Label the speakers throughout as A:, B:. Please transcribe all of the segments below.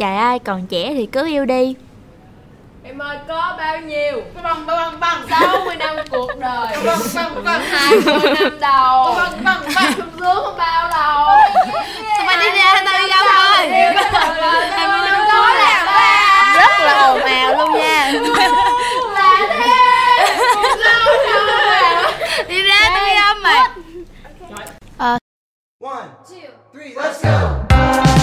A: Trời ơi, còn trẻ thì cứ yêu đi.
B: Em ơi có bao nhiêu? Bằng bằng bằng 60 năm cuộc đời. Bằng bằng bằng 20 năm đầu. Bằng bằng bằng sung sướng không bao lâu
C: Sao mày đi ra tao đi đâu thôi
B: Em đừng có làm ba.
A: Rất là ồn ào luôn nha.
B: Là thế
C: Đi ra tao đi đâu mày.
D: One, two, three, let's go.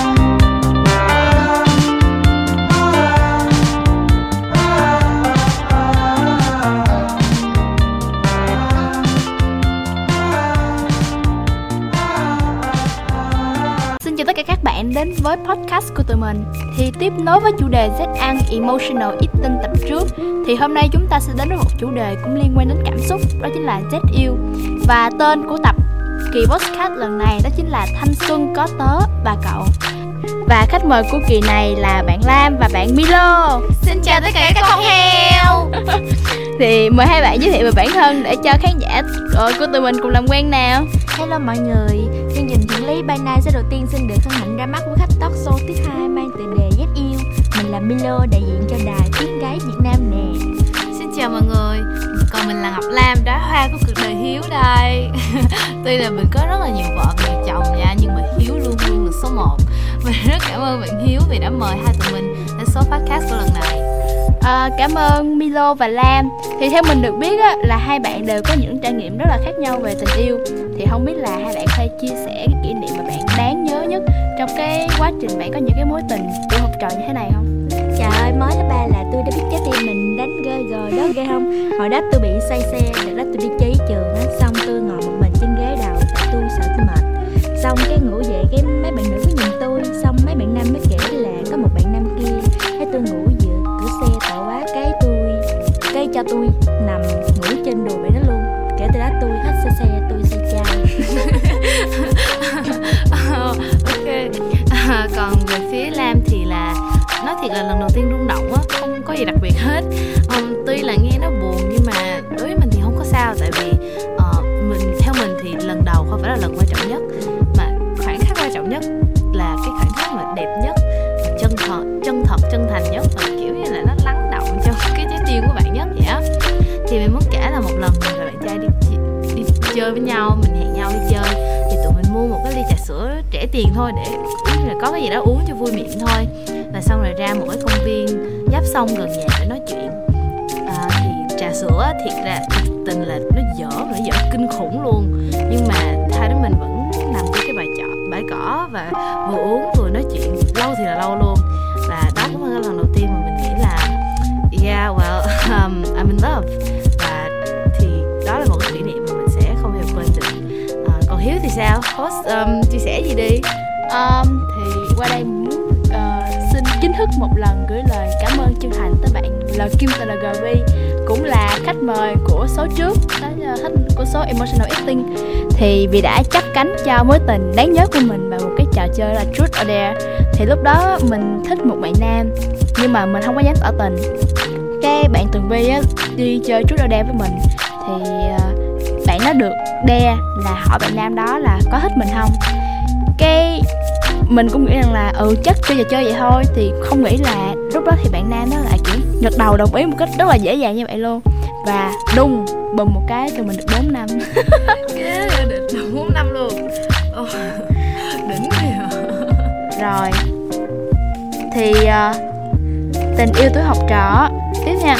E: Đến với podcast của tụi mình. Thì tiếp nối với chủ đề Z ăn Emotional Eating tập trước Thì hôm nay chúng ta sẽ đến với một chủ đề cũng liên quan đến cảm xúc Đó chính là Z yêu. Và tên của tập kỳ podcast lần này đó chính là Thanh Xuân có tớ và cậu. Và khách mời của kỳ này là bạn Lam và bạn Milo.
C: Xin chào tất cả các con heo
E: Thì mời hai bạn giới thiệu về bản thân để cho khán giả ờ, của tụi mình cùng làm quen nào.
A: Hello mọi người Chương trình Thiện Lý by Night sẽ đầu tiên xin được hân hạnh ra mắt với khách talk show thứ hai mang tựa đề Z yêu. Mình là Milo đại diện cho đài tiếng gái Việt Nam nè.
C: Xin chào mọi người Còn mình là Ngọc Lam, đóa hoa của cuộc đời Hiếu đây. Tuy là mình có rất là nhiều vợ, nhiều chồng nha Nhưng mà Hiếu luôn luôn là số 1 Mình rất cảm ơn bạn Hiếu vì đã mời hai tụi mình đến số podcast của lần này
E: À, cảm ơn Milo và Lam. Thì theo mình được biết á, là hai bạn đều có những trải nghiệm rất là khác nhau về tình yêu. Thì không biết là hai bạn có thể chia sẻ cái kỷ niệm mà bạn đáng nhớ nhất Trong cái quá trình bạn có những cái mối tình của học trò như thế này không?
A: Trời ơi, mới lớp ba là tôi đã biết trái tim mình đánh rơi rồi đó ghê không? Hồi đó tôi bị say xe, đợt đó tôi đi chơi trường á Xong tôi ngồi một mình trên ghế đầu tại tôi sợ tôi mệt. Xong cái
C: không phải là lần quan trọng nhất mà khoảnh khắc quan trọng nhất là cái khoảnh khắc mà đẹp nhất chân thật chân thật chân thành nhất và kiểu như là nó lắng động trong cái trái tim của bạn nhất vậy á. Thì mình muốn kể là một lần mình và bạn trai đi đi chơi với nhau mình hẹn nhau đi chơi thì tụi mình mua một cái ly trà sữa rẻ tiền thôi để là có cái gì đó uống cho vui miệng thôi. Và xong rồi ra một cái công viên giáp sông gần nhà để nói chuyện. À, thì trà sữa thiệt ra tình là nó dở nó dở kinh khủng luôn. Nhưng mà hai đứa mình vẫn nằm trên cái bài chọn bãi cỏ và vừa uống vừa nói chuyện lâu thì là lâu luôn. Và đó cũng là lần đầu tiên mà mình nghĩ là yeah well um, I'm in love. Và thì đó là một kỷ niệm mà mình sẽ không hề quên được. À, còn hiếu thì sao? Host um, chia sẻ gì đi?
E: Um, thì qua đây muốn uh, xin chính thức một lần gửi lời cảm ơn chân thành tới bạn là Kim Gavi cũng là khách mời của số trước. Đó là khách số Emotional Eating, thì vì đã chấp cánh cho mối tình đáng nhớ của mình bằng một cái trò chơi là Truth or Dare, thì lúc đó mình thích một bạn nam, nhưng mà mình không có dám tỏ tình. Cái bạn Tường Vi á, đi chơi Truth or Dare với mình, thì ờ, bạn nó được đe là hỏi bạn nam đó là có thích mình không? Cái mình cũng nghĩ rằng là ừ chắc chơi trò chơi vậy thôi, thì không nghĩ là lúc đó thì bạn nam đó lại, kiểu, gật đầu đồng ý một cách rất là dễ dàng như vậy luôn. Và đúng bùm một cái tụi mình được 4 năm.
C: Yeah, được bốn năm luôn. Oh, đỉnh kìa
E: rồi. Thì ờ, tình yêu tuổi học trò tiếp nha.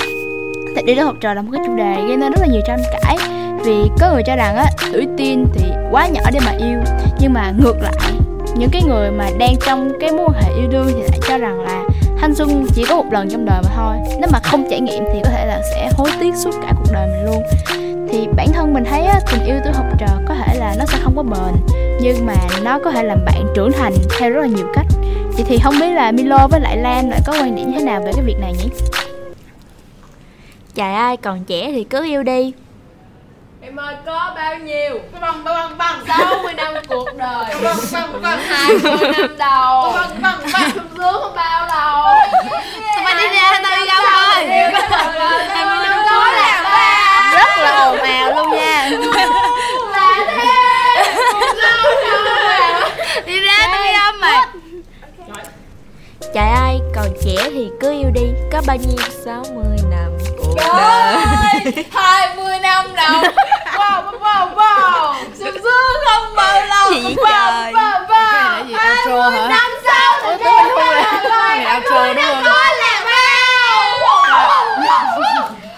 E: Tình yêu tuổi học trò là một cái chủ đề gây nên rất là nhiều tranh cãi vì có người cho rằng á tuổi teen thì quá nhỏ để mà yêu. Nhưng mà ngược lại những cái người mà đang trong cái mối quan hệ yêu đương thì lại cho rằng là thanh xuân chỉ có một lần trong đời mà thôi. Nếu mà không trải nghiệm thì có thể là sẽ hối tiếc suốt cả cuộc đời mình luôn. Thì bản thân mình thấy á, tình yêu tuổi học trò có thể là nó sẽ không có bền nhưng mà nó có thể làm bạn trưởng thành theo rất là nhiều cách. Vậy thì không biết là Milo với lại Lan lại có quan điểm thế nào về cái việc này nhỉ?
A: Trời ơi, còn trẻ thì cứ yêu đi.
B: Em ơi có bao nhiêu? Bằng bằng bằng. 60 năm cuộc đời. Bằng bằng bằng. 20 năm đầu. Bằng bằng bằng. Sung sướng không bao lâu
C: sao mày đi ra tao đi đâu thôi?
B: Em đừng có làm ba
A: Rất là ồn ào luôn nha.
B: Là thế.
C: Đi ra tao đi đâu mày.
A: Trời ơi, còn trẻ thì cứ yêu đi. Có bao nhiêu? 60 năm cuộc đời.
B: ơi, 20 năm đầu Wow, wow, wow, wow Sung sướng không bao lâu.
A: Gì vậy
B: Wow,
A: trời?
B: wow, wow
C: Cái này là gì, outro hả?
B: năm sau thì
C: Ủa, mình thu là-
B: rồi,
C: cái này outro đúng không?
B: có là bao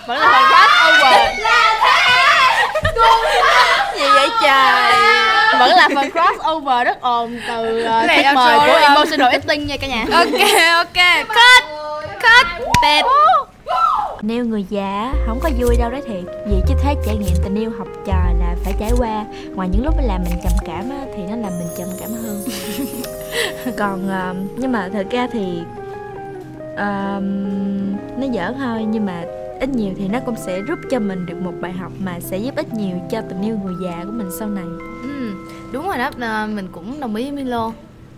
E: vẫn là phần cross over.
B: Là thế.
A: Gì vậy trời?
E: Vẫn là phần cross over rất ồn từ uh,
C: này
E: khách mời của
C: đúng không?
E: emotional eating nha cả nhà.
C: Ok ok. Cut cut. Tẹt
A: Nếu người già không có vui đâu đó thiệt. Vì chứ thế trải nghiệm tình yêu học trò trải qua. Ngoài những lúc nó làm mình trầm cảm á, thì nó làm mình trầm cảm hơn. Còn ờ, nhưng mà thật ra thì ờ, Nó giỡn thôi nhưng mà ít nhiều thì nó cũng sẽ giúp cho mình được một bài học Mà sẽ giúp ích nhiều cho tình yêu người già của mình sau này.
C: Ừ, đúng rồi đó, à, mình cũng đồng ý với Milo.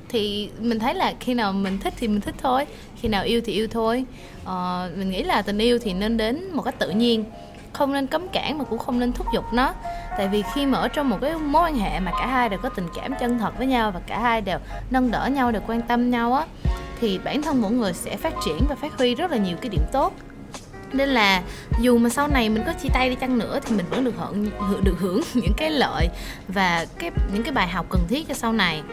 C: Thì mình thấy là khi nào mình thích thì mình thích thôi Khi nào yêu thì yêu thôi. Ờ, Mình nghĩ là tình yêu thì nên đến một cách tự nhiên không nên cấm cản mà cũng không nên thúc giục nó. Tại vì khi mở trong một cái mối quan hệ mà cả hai đều có tình cảm chân thật với nhau Và cả hai đều nâng đỡ nhau, đều quan tâm nhau á Thì bản thân mỗi người sẽ phát triển và phát huy rất là nhiều cái điểm tốt. Nên là dù mà sau này mình có chia tay đi chăng nữa thì mình vẫn được hưởng hưởng- được hưởng những cái lợi và cái những cái bài học cần thiết cho sau này.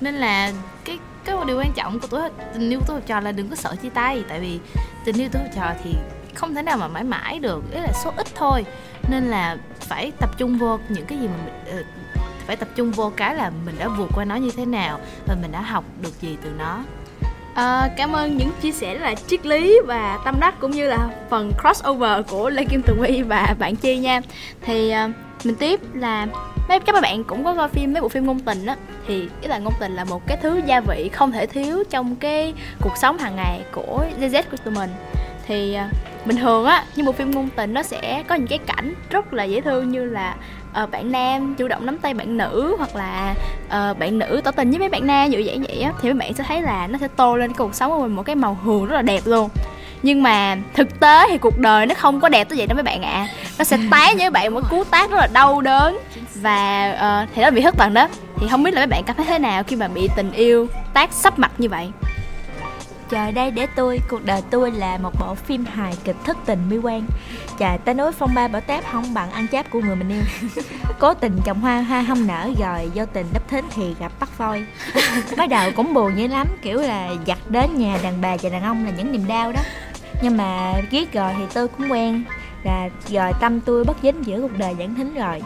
C: Nên là cái cái điều quan trọng của tuổi tình yêu tuổi học trò là đừng có sợ chia tay. Tại vì tình yêu tuổi học trò thì không thể nào mà mãi mãi được ý là số ít thôi. Nên là phải tập trung vô những cái gì mà mình ờ, phải tập trung vô cái là mình đã vượt qua nó như thế nào và mình đã học được gì từ nó.
E: À, cảm ơn những chia sẻ rất là triết lý và tâm đắc cũng như là phần crossover của Lê Kim Tường Uy và bạn Chi nha. Thì ờ, mình tiếp là mấy các bạn cũng có coi phim mấy bộ phim ngôn tình á. Thì ý là ngôn tình là một cái thứ gia vị không thể thiếu trong cái cuộc sống hàng ngày của GZ của tụi mình. Thì ờ, bình thường á như bộ phim ngôn tình nó sẽ có những cái cảnh rất là dễ thương như là uh, bạn nam chủ động nắm tay bạn nữ hoặc là uh, bạn nữ tỏ tình với mấy bạn nam như vậy vậy á thì mấy bạn sẽ thấy là nó sẽ tô lên cái cuộc sống của mình một cái màu hường rất là đẹp luôn. Nhưng mà thực tế thì cuộc đời nó không có đẹp tới vậy đâu mấy bạn ạ. Nó sẽ tái với bạn một cú tát rất là đau đớn và uh, thì nó bị thất bằng đó. Thì không biết là mấy bạn cảm thấy thế nào khi mà bị tình yêu tát sắp mặt như vậy?
A: Trời đây để tôi, cuộc đời tôi là một bộ phim hài kịch thất tình bi quan. Trời ta nói phong ba bảo táp không bằng ăn cháp của người mình yêu. Cố tình trồng hoa hoa không nở rồi vô tình đắp thính thì gặp bắt voi. Mới đầu cũng buồn dữ lắm, kiểu là giặt đến nhà đàn bà và đàn ông là những niềm đau đó. Nhưng mà ghét rồi thì tôi cũng quen. Là rồi tâm tôi bất dính giữa cuộc đời giảng thính rồi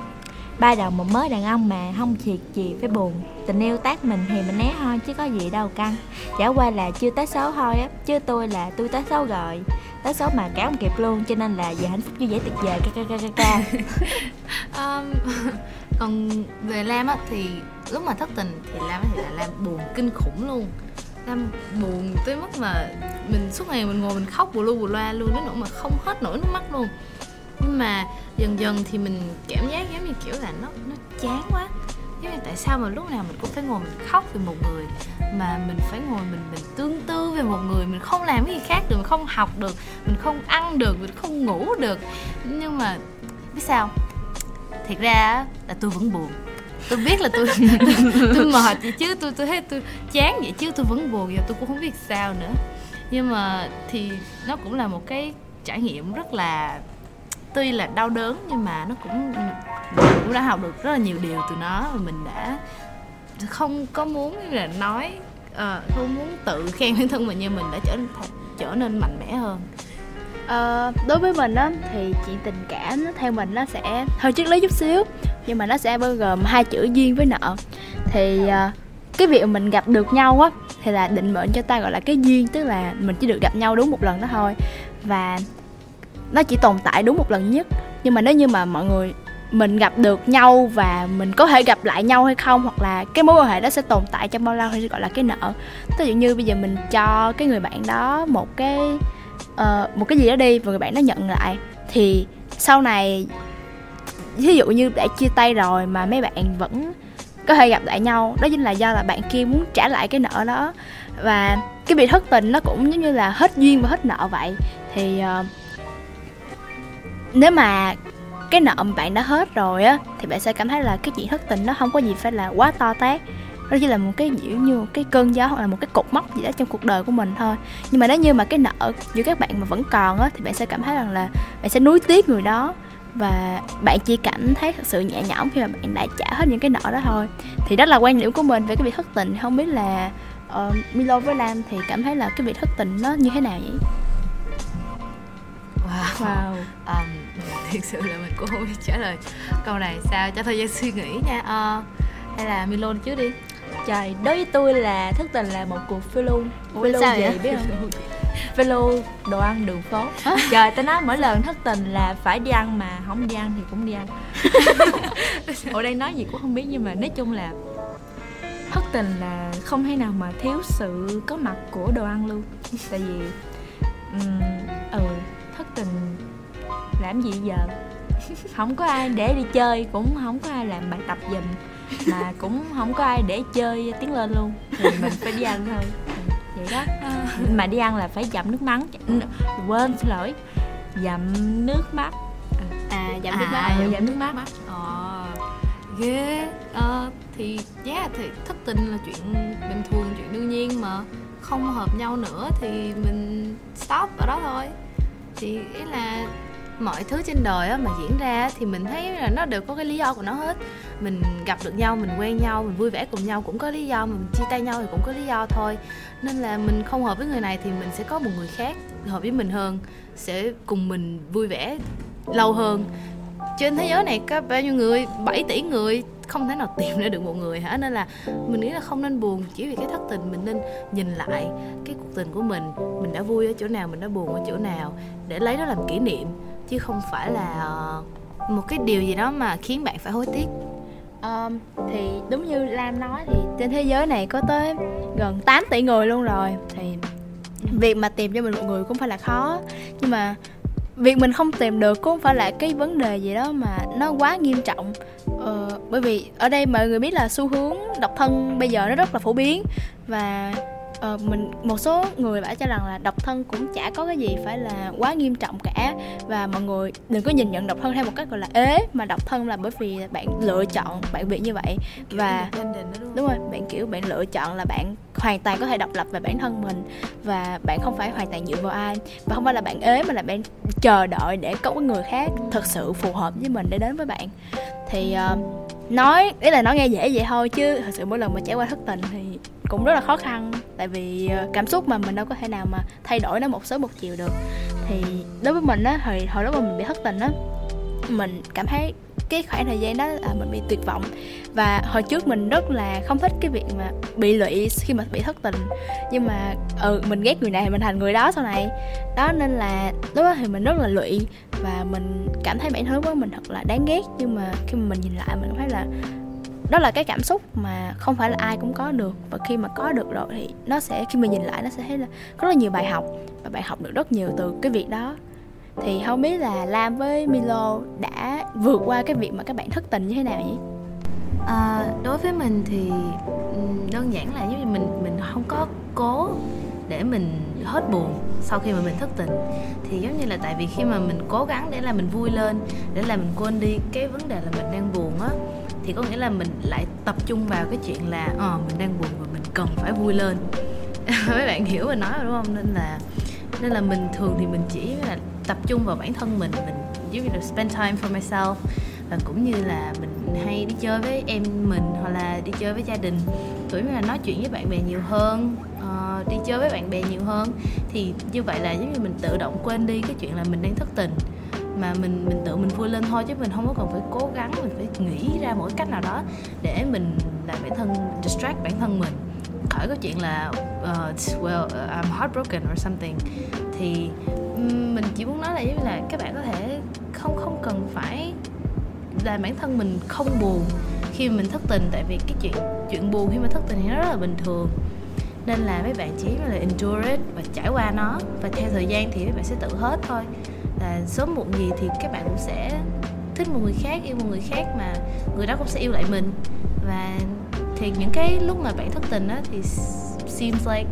A: Ba đầu một mớ đàn ông mà không thiệt gì phải buồn. Tình yêu tác mình thì mình né thôi chứ có gì đâu căng. Chả qua là chưa tới số thôi á Chứ tôi là tôi tới số rồi. Tới số mà kéo không kịp luôn Cho nên là giờ hạnh phúc vui vẻ tuyệt vời ca ca ca ca ca.
C: Um, còn về Lam á thì lúc mà thất tình thì Lam thì là Lam buồn kinh khủng luôn. Lam buồn tới mức mà mình suốt ngày mình ngồi mình khóc bù lu bù loa luôn đến nỗi mà không hết nổi nước mắt luôn nhưng mà dần dần thì mình cảm giác giống như kiểu là nó nó chán quá. Giống như tại sao mà lúc nào mình cũng phải ngồi mình khóc về một người, mà mình phải ngồi mình mình tương tư về một người. Mình không làm cái gì khác được, mình không học được, mình không ăn được, mình không ngủ được. Nhưng mà biết sao? Thiệt ra là tôi vẫn buồn. Tôi biết là tôi tôi mệt vậy chứ, tôi tôi thấy tôi chán vậy chứ, tôi vẫn buồn. Và tôi cũng không biết sao nữa. Nhưng mà thì nó cũng là một cái trải nghiệm rất là tuy là đau đớn nhưng mà nó cũng mình cũng đã học được rất là nhiều điều từ nó và mình đã không có muốn là nói ờ, không muốn tự khen bản thân mình nhưng mình đã trở trở nên mạnh mẽ hơn.
E: À, đối với mình á thì chuyện tình cảm nó theo mình nó sẽ hơi triết lý chút xíu nhưng mà nó sẽ bao gồm hai chữ duyên với nợ. Thì à, cái việc mình gặp được nhau á thì là định mệnh cho ta gọi là cái duyên tức là mình chỉ được gặp nhau đúng một lần đó thôi. Và nó chỉ tồn tại đúng một lần nhất. Nhưng mà nếu như mà mọi người mình gặp được nhau và mình có thể gặp lại nhau hay không hoặc là cái mối quan hệ đó sẽ tồn tại trong bao lâu hay gọi là cái nợ. Ví dụ như bây giờ mình cho cái người bạn đó một cái uh, một cái gì đó đi và người bạn đó nhận lại thì sau này ví dụ như đã chia tay rồi mà mấy bạn vẫn có thể gặp lại nhau đó chính là do là bạn kia muốn trả lại cái nợ đó. Và cái bị thất tình nó cũng giống như là hết duyên và hết nợ vậy. Thì uh, nếu mà cái nợ bạn đã hết rồi á thì bạn sẽ cảm thấy là cái chuyện thất tình nó không có gì phải là quá to tát. Nó chỉ là một cái kiểu như một cái cơn gió hoặc là một cái cột mốc gì đó trong cuộc đời của mình thôi. Nhưng mà nếu như mà cái nợ giữa các bạn mà vẫn còn á thì bạn sẽ cảm thấy rằng là bạn sẽ nuối tiếc người đó. Và bạn chỉ cảm thấy thật sự nhẹ nhõm khi mà bạn đã trả hết những cái nợ đó thôi. Thì đó là quan điểm của mình về cái việc thất tình. Không biết là uh, Milo với Lam thì cảm thấy là cái việc thất tình nó như thế nào vậy?
C: Wow, um, thực sự là mình cũng không biết trả lời câu này sao. Cho thời gian suy nghĩ nha. Uh, hay là Milo trước đi.
A: Trời đối với tôi là thất tình là một cuộc phiêu lưu. Phiêu lưu gì
C: vậy?
A: biết không? Phiêu lưu đồ ăn đường phố. Trời tao nói mỗi lần thất tình là phải đi ăn mà không đi ăn thì cũng đi ăn. Ở đây nói gì cũng không biết nhưng mà nói chung là thất tình là không thể nào mà thiếu sự có mặt của đồ ăn luôn. Tại vì ừm, ừ tình. Làm gì giờ? Không có ai để đi chơi cũng không có ai làm bài tập giùm mà cũng không có ai để chơi tiến lên luôn. Thì mình phải đi ăn thôi. Ừ, vậy đó. Mà đi ăn là phải dặm nước mắm quên xin lỗi. Dặm nước mắt
E: à
C: À,
E: nước mắt
A: à,
C: dặm
A: dặm nước mắt
C: Ờ, ghê. Ờ, thì yeah, thì thất tình là chuyện bình thường chuyện đương nhiên mà không hợp nhau nữa thì mình stop ở đó thôi thì ý là mọi thứ trên đời á, mà diễn ra thì mình thấy là nó đều có cái lý do của nó hết. Mình gặp được nhau mình quen nhau mình vui vẻ cùng nhau cũng có lý do mình chia tay nhau thì cũng có lý do thôi. Nên là mình không hợp với người này thì mình sẽ có một người khác hợp với mình hơn sẽ cùng mình vui vẻ lâu hơn. Trên thế giới này có bao nhiêu người? 7 tỷ người. Không thể nào tìm ra được một người hả? Nên là mình nghĩ là không nên buồn chỉ vì cái thất tình mình nên nhìn lại cái cuộc tình của mình mình đã vui ở chỗ nào mình đã buồn ở chỗ nào để lấy đó làm kỷ niệm chứ không phải là ờ, một cái điều gì đó mà khiến bạn phải hối tiếc.
E: Um, thì đúng như Lam nói thì trên thế giới này có tới gần 8 tỷ người luôn rồi thì việc mà tìm cho mình một người cũng phải là khó. Nhưng mà việc mình không tìm được cũng không phải là cái vấn đề gì đó mà nó quá nghiêm trọng. Ờ, bởi vì ở đây mọi người biết là xu hướng độc thân bây giờ nó rất là phổ biến và ờ, mình một số người bảo cho rằng là độc thân cũng chả có cái gì phải là quá nghiêm trọng cả. Và mọi người đừng có nhìn nhận độc thân theo một cách gọi là ế mà độc thân là bởi vì bạn lựa chọn bạn bị như vậy. Và
C: đúng
E: rồi bạn kiểu bạn lựa chọn là bạn hoàn toàn có thể độc lập về bản thân mình và bạn không phải hoàn toàn dựa vào ai. Và không phải là bạn ế mà là bạn chờ đợi để có cái người khác thật sự phù hợp với mình để đến với bạn. Thì ờ, nói ý là nói nghe dễ vậy thôi chứ thật sự mỗi lần mà trải qua thất tình thì cũng rất là khó khăn. Tại vì ờ, cảm xúc mà mình đâu có thể nào mà thay đổi nó một sớm một chiều được. Thì đối với mình á, hồi hồi lúc mà mình bị thất tình á, mình cảm thấy cái khoảng thời gian đó là mình bị tuyệt vọng. Và hồi trước mình rất là không thích cái việc mà bị lụy khi mà bị thất tình. Nhưng mà ừ mình ghét người này thì mình thành người đó sau này. Đó, nên là lúc đó thì mình rất là lụy. Và mình cảm thấy bản thân của mình thật là đáng ghét. Nhưng mà khi mà mình nhìn lại, mình thấy là đó là cái cảm xúc mà không phải là ai cũng có được. Và khi mà có được rồi thì nó sẽ khi mình nhìn lại nó sẽ thấy là có rất là nhiều bài học. Và bạn học được rất nhiều từ cái việc đó. Thì không biết là Lam với Milo đã vượt qua cái việc mà các bạn thất tình như thế nào nhỉ?
C: À, đối với mình thì đơn giản là giống như mình mình không có cố để mình hết buồn sau khi mà mình thất tình. Thì giống như là tại vì khi mà mình cố gắng để là mình vui lên để là mình quên đi cái vấn đề là mình đang buồn á thì có nghĩa là mình lại tập trung vào cái chuyện là ờ mình đang buồn và mình cần phải vui lên. Mấy bạn hiểu mình nói rồi đúng không? Nên là nên là mình thường thì mình chỉ là tập trung vào bản thân mình mình giống như là spend time for myself. Và cũng như là mình hay đi chơi với em mình hoặc là đi chơi với gia đình. Tuổi là nói chuyện với bạn bè nhiều hơn uh, đi chơi với bạn bè nhiều hơn. Thì như vậy là giống như mình tự động quên đi cái chuyện là mình đang thất tình mà mình mình tự mình vui lên thôi chứ mình không có cần phải cố gắng mình phải nghĩ ra mỗi cách nào đó để mình làm bản thân distract bản thân mình. Khỏi cái chuyện là uh, well uh, I'm heartbroken or something. Thì mình chỉ muốn nói là giống như là các bạn có thể không không cần phải làm bản thân mình không buồn khi mà mình thất tình. Tại vì cái chuyện chuyện buồn khi mà thất tình thì nó rất là bình thường. Nên là mấy bạn chỉ là endure it và trải qua nó. Và theo thời gian thì mấy bạn sẽ tự hết thôi là sớm muộn gì thì các bạn cũng sẽ thích một người khác yêu một người khác mà người đó cũng sẽ yêu lại mình. Và thì những cái lúc mà bạn thất tình á thì seems like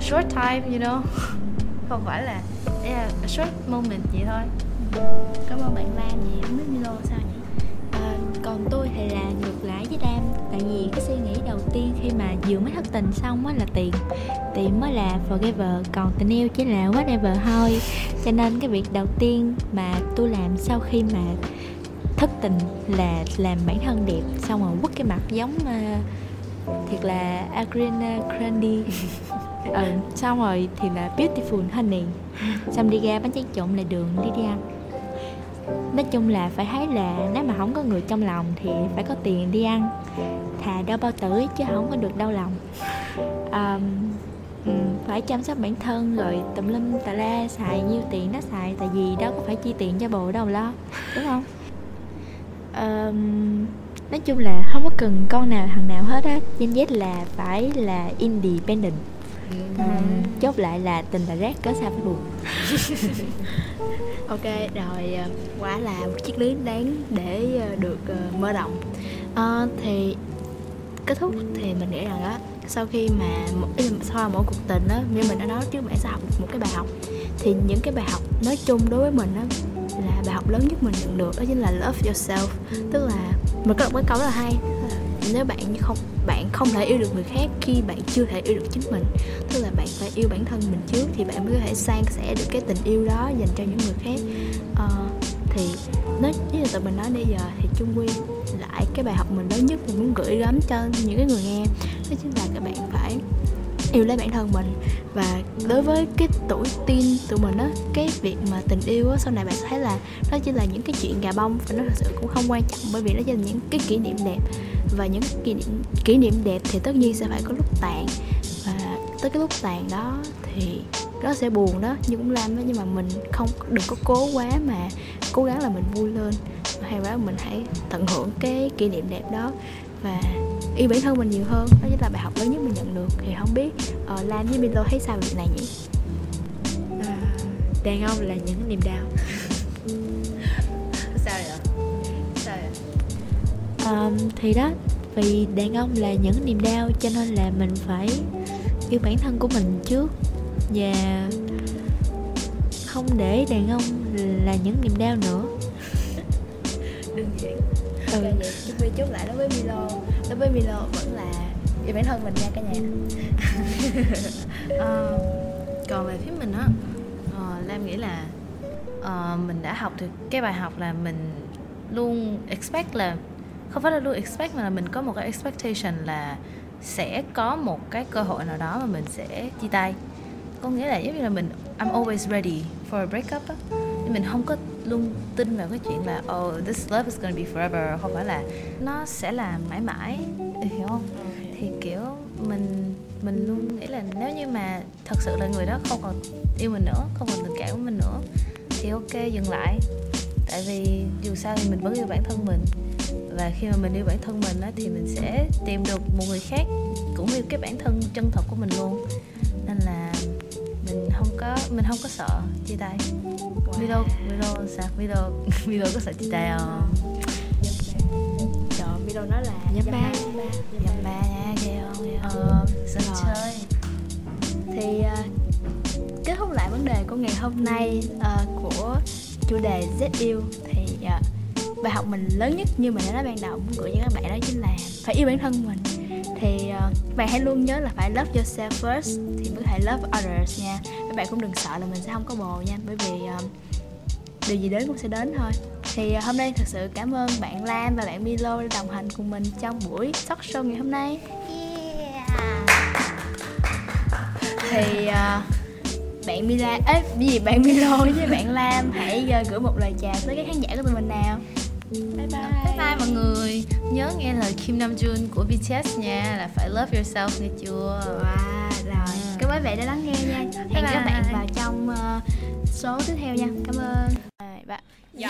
C: short time you know? Không phải là yeah a short moment vậy thôi. Ừ.
E: Cảm ơn bạn Lam nhỉ, không biết Milo sao
A: còn tôi thì là ngược lại với Đam Tại vì cái suy nghĩ đầu tiên khi mà vừa mới thất tình xong á là tiền. Tiền mới là forever Còn tình yêu chỉ là whatever thôi. Cho nên cái việc đầu tiên mà tôi làm sau khi mà thất tình là làm bản thân đẹp Xong rồi quất cái mặt giống uh, thiệt là Adriana Grande. Ừ, xong rồi thì là beautiful honey. Xong đi ra bánh tráng trộn lại đường đi đi ăn nói chung là phải thấy là nếu mà không có người trong lòng thì phải có tiền đi ăn. Thà đau bao tử chứ không có được đau lòng. Um, ừ, phải chăm sóc bản thân rồi tùm lum tà la xài nhiêu tiền nó xài tại vì đâu có phải chi tiền cho bồ đâu lo đúng không? Um, nói chung là không có cần con nào thằng nào hết á Gen Z là phải là independent ừ. chốt lại là tình là rác cớ sao phải buồn.
E: Ok rồi ờ, quả là một chiếc lý đáng để ờ, được ờ, mở rộng. À, thì kết thúc thì mình nghĩ rằng á sau khi mà sau mỗi cuộc tình á như mình đã nói trước bạn sẽ học một cái bài học thì những cái bài học nói chung đối với mình á là bài học lớn nhất mình nhận được đó chính là love yourself. Tức là mình có một cái câu rất là hay nếu bạn không bạn không thể yêu được người khác khi bạn chưa thể yêu được chính mình. Tức là bạn phải yêu bản thân mình trước thì bạn mới có thể san sẻ được cái tình yêu đó dành cho những người khác. Uh, thì nói như là tụi mình nói bây giờ thì chung quy lại cái bài học mình lớn nhất mình muốn gửi gắm cho những cái người nghe đó chính là các bạn phải yêu lấy bản thân mình. Và đối với cái tuổi teen tụi mình á, cái việc mà tình yêu á, sau này bạn sẽ thấy là nó chỉ là những cái chuyện gà bông và nó thật sự cũng không quan trọng bởi vì nó chỉ là những cái kỷ niệm đẹp. Và những kỷ niệm kỷ niệm đẹp thì tất nhiên sẽ phải có lúc tàn. Và tới cái lúc tàn đó thì nó sẽ buồn đó, nhưng cũng làm đó nhưng mà mình không, đừng có cố quá mà cố gắng là mình vui lên. Hay là mình hãy tận hưởng cái kỷ niệm đẹp đó. Và yêu bản thân mình nhiều hơn đó chính là bài học lớn nhất mình nhận được thì không biết uh, Lan với Milo thấy sao về việc này nhỉ?
A: À, đàn ông là những niềm đau.
C: Sao vậy? Sao vậy?
A: Um, thì đó vì đàn ông là những niềm đau cho nên là mình phải yêu bản thân của mình trước. Và không để đàn ông là những niềm đau nữa.
C: Đơn giản.
E: Ừ. okay, vậy chúng tôi chốt lại đối với Milo đối với Milo vẫn là yêu bản thân mình nha cả nhà.
C: À, còn về phía mình á uh, Lam nghĩ là uh, mình đã học được cái bài học là mình luôn expect là không phải là luôn expect mà là mình có một cái expectation là sẽ có một cái cơ hội nào đó mà mình sẽ chia tay. Có nghĩa là giống như là mình I'm always ready for a breakup á. Mình không có luôn tin vào cái chuyện là oh this love is gonna be forever. Không phải là nó sẽ là mãi mãi hiểu không? Thì kiểu mình mình luôn nghĩ là nếu như mà thật sự là người đó không còn yêu mình nữa không còn tình cảm của mình nữa thì ok dừng lại. Tại vì dù sao thì mình vẫn yêu bản thân mình. Và khi mà mình yêu bản thân mình á, thì mình sẽ tìm được một người khác cũng yêu cái bản thân chân thật của mình luôn. Nên là có mình không có sợ chia tay. Wow. Milo Milo sao? Milo Milo có sợ chia tay không?
E: Trời Milo nói là
A: nhắm ba.
C: nhắm ba nha ghê không ghê không? Ờ, sân chơi.
E: Thì uh, kết thúc lại vấn đề của ngày hôm nay uh, của chủ đề Z yêu thì uh, bài học mình lớn nhất như mình đã nói ban đầu muốn gửi cho các bạn đó chính là phải yêu bản thân mình thì uh, bạn hãy luôn nhớ là phải love yourself first thì mới thể love others nha. Các bạn cũng đừng sợ là mình sẽ không có bồ nha bởi vì uh, điều gì đến cũng sẽ đến thôi. Thì uh, hôm nay thật sự cảm ơn bạn Lam và bạn Milo đã đồng hành cùng mình trong buổi talk show ngày hôm nay. Yeah. thì uh, bạn Mila ấy gì bạn Milo với bạn Lam? Hãy gửi một lời chào tới các khán giả của tụi mình nào.
C: Bye bye. Bye bye mọi người nhớ nghe lời Kim Nam Jun của BTS nha là phải love yourself nghe chưa
E: wow rồi. Ừ. cảm ơn bạn đã lắng nghe nha. Hẹn các bạn vào trong uh, số tiếp theo nha. Cảm ơn.
C: Ba dạ